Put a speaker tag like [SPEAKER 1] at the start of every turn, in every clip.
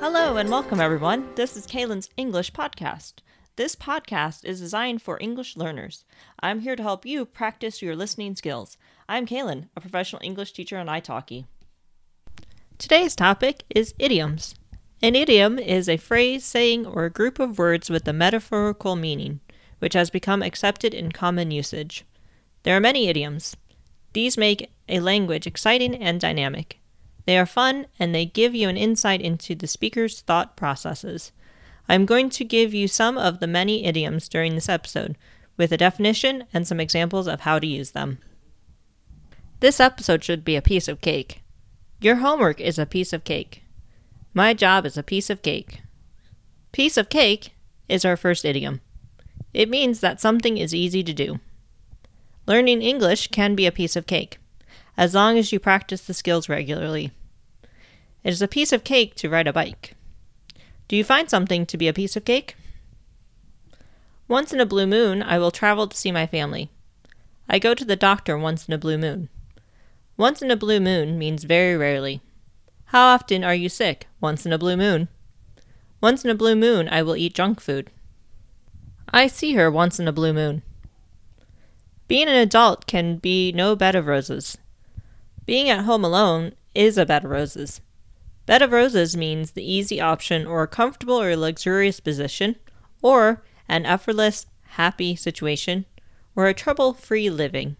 [SPEAKER 1] Hello and welcome, everyone. This is Kaylin's English podcast. This podcast is designed for English learners. I'm here to help you practice your listening skills. I'm Kaylin, a professional English teacher on italki. Today's topic is idioms. An idiom is a phrase, saying, or a group of words with a metaphorical meaning, which has become accepted in common usage. There are many idioms. These make a language exciting and dynamic. They are fun and they give you an insight into the speaker's thought processes. I'm going to give you some of the many idioms during this episode, with a definition and some examples of how to use them. This episode should be a piece of cake. Your homework is a piece of cake. My job is a piece of cake. Piece of cake is our first idiom. It means that something is easy to do. Learning English can be a piece of cake, as long as you practice the skills regularly. It is a piece of cake to ride a bike. Do you find something to be a piece of cake? Once in a blue moon, I will travel to see my family. I go to the doctor once in a blue moon. Once in a blue moon means very rarely. How often are you sick? Once in a blue moon. Once in a blue moon, I will eat junk food. I see her once in a blue moon. Being an adult can be no bed of roses. Being at home alone is a bed of roses. Bed of roses means the easy option or a comfortable or luxurious position, or an effortless, happy situation, or a trouble free living.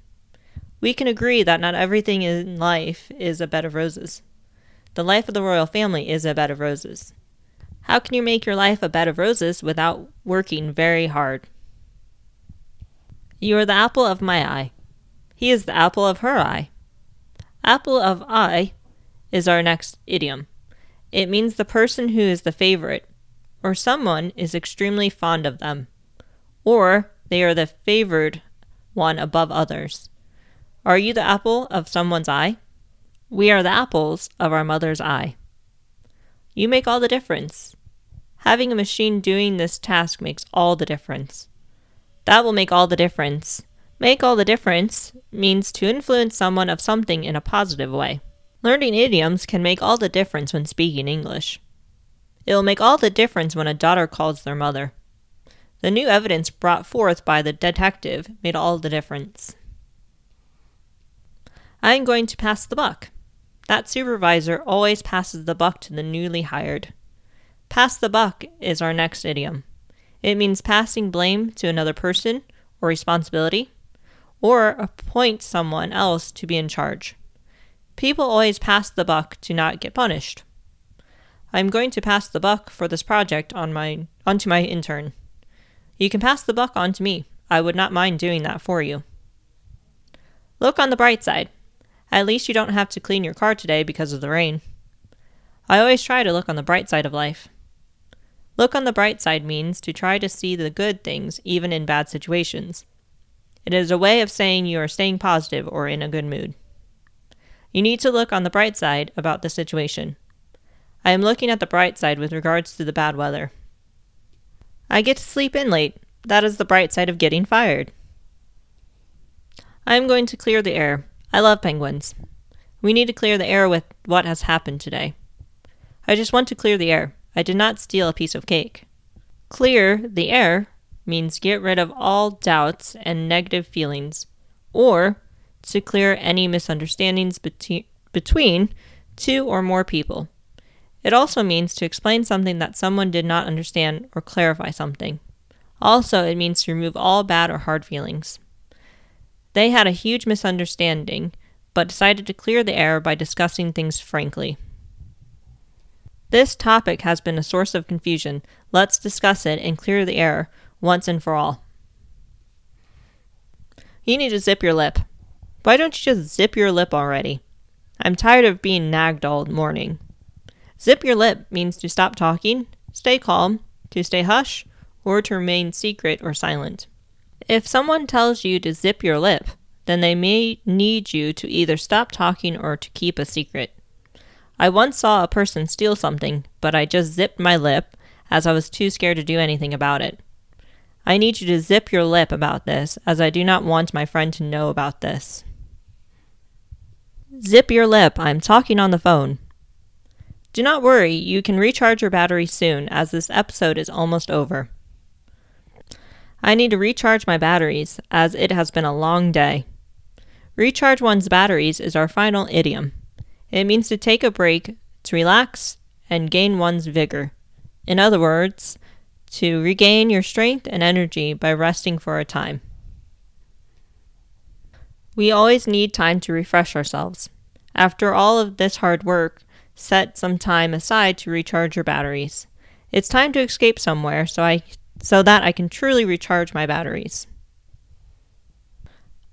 [SPEAKER 1] We can agree that not everything in life is a bed of roses. The life of the royal family is a bed of roses. How can you make your life a bed of roses without working very hard? You are the apple of my eye. He is the apple of her eye. Apple of eye is our next idiom. It means the person who is the favorite, or someone is extremely fond of them, or they are the favored one above others. Are you the apple of someone's eye? We are the apples of our mother's eye. You make all the difference. Having a machine doing this task makes all the difference. That will make all the difference. Make all the difference means to influence someone of something in a positive way. Learning idioms can make all the difference when speaking English. It will make all the difference when a daughter calls their mother. The new evidence brought forth by the detective made all the difference. I am going to pass the buck. That supervisor always passes the buck to the newly hired. Pass the buck is our next idiom. It means passing blame to another person or responsibility, or appoint someone else to be in charge. People always pass the buck to not get punished. I'm going to pass the buck for this project on my onto my intern. You can pass the buck on to me. I would not mind doing that for you. Look on the bright side. At least you don't have to clean your car today because of the rain. I always try to look on the bright side of life. Look on the bright side means to try to see the good things even in bad situations. It is a way of saying you are staying positive or in a good mood. You need to look on the bright side about the situation. I am looking at the bright side with regards to the bad weather. I get to sleep in late. That is the bright side of getting fired. I am going to clear the air. I love penguins. We need to clear the air with what has happened today. I just want to clear the air. I did not steal a piece of cake. Clear the air means get rid of all doubts and negative feelings, or to clear any misunderstandings between two or more people. It also means to explain something that someone did not understand or clarify something. Also, it means to remove all bad or hard feelings. They had a huge misunderstanding, but decided to clear the air by discussing things frankly. This topic has been a source of confusion. Let's discuss it and clear the air once and for all. You need to zip your lip. Why don't you just zip your lip already? I'm tired of being nagged all morning. Zip your lip means to stop talking, stay calm, to stay hush, or to remain secret or silent. If someone tells you to zip your lip, then they may need you to either stop talking or to keep a secret. I once saw a person steal something, but I just zipped my lip as I was too scared to do anything about it. I need you to zip your lip about this, as I do not want my friend to know about this. Zip your lip, I'm talking on the phone. Do not worry, you can recharge your battery soon, as this episode is almost over. I need to recharge my batteries, as it has been a long day. Recharge one's batteries is our final idiom. It means to take a break, to relax, and gain one's vigor. In other words, to regain your strength and energy by resting for a time. We always need time to refresh ourselves. After all of this hard work, set some time aside to recharge your batteries. It's time to escape somewhere so I so that I can truly recharge my batteries.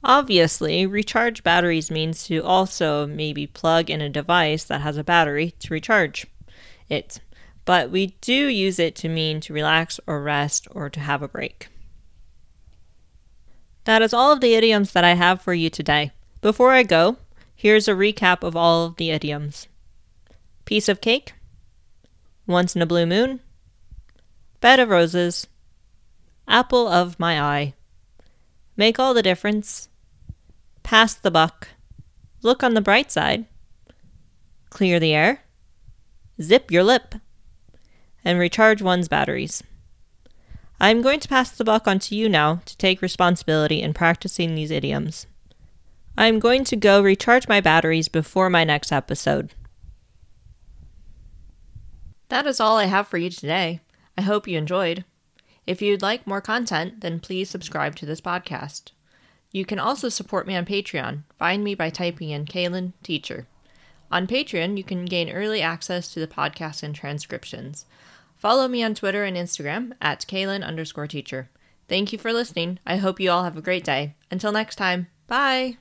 [SPEAKER 1] Obviously, recharge batteries means to also maybe plug in a device that has a battery to recharge it, but we do use it to mean to relax or rest or to have a break. That is all of the idioms that I have for you today. Before I go, here's a recap of all of the idioms piece of cake, once in a blue moon, bed of roses, apple of my eye, make all the difference, pass the buck, look on the bright side, clear the air, zip your lip, and recharge one's batteries. I'm going to pass the buck on to you now to take responsibility in practicing these idioms. I'm going to go recharge my batteries before my next episode. That is all I have for you today. I hope you enjoyed. If you'd like more content, then please subscribe to this podcast. You can also support me on Patreon. Find me by typing in Kaylin Teacher. On Patreon, you can gain early access to the podcast and transcriptions. Follow me on Twitter and Instagram at Kaylin underscore teacher. Thank you for listening. I hope you all have a great day. Until next time, bye!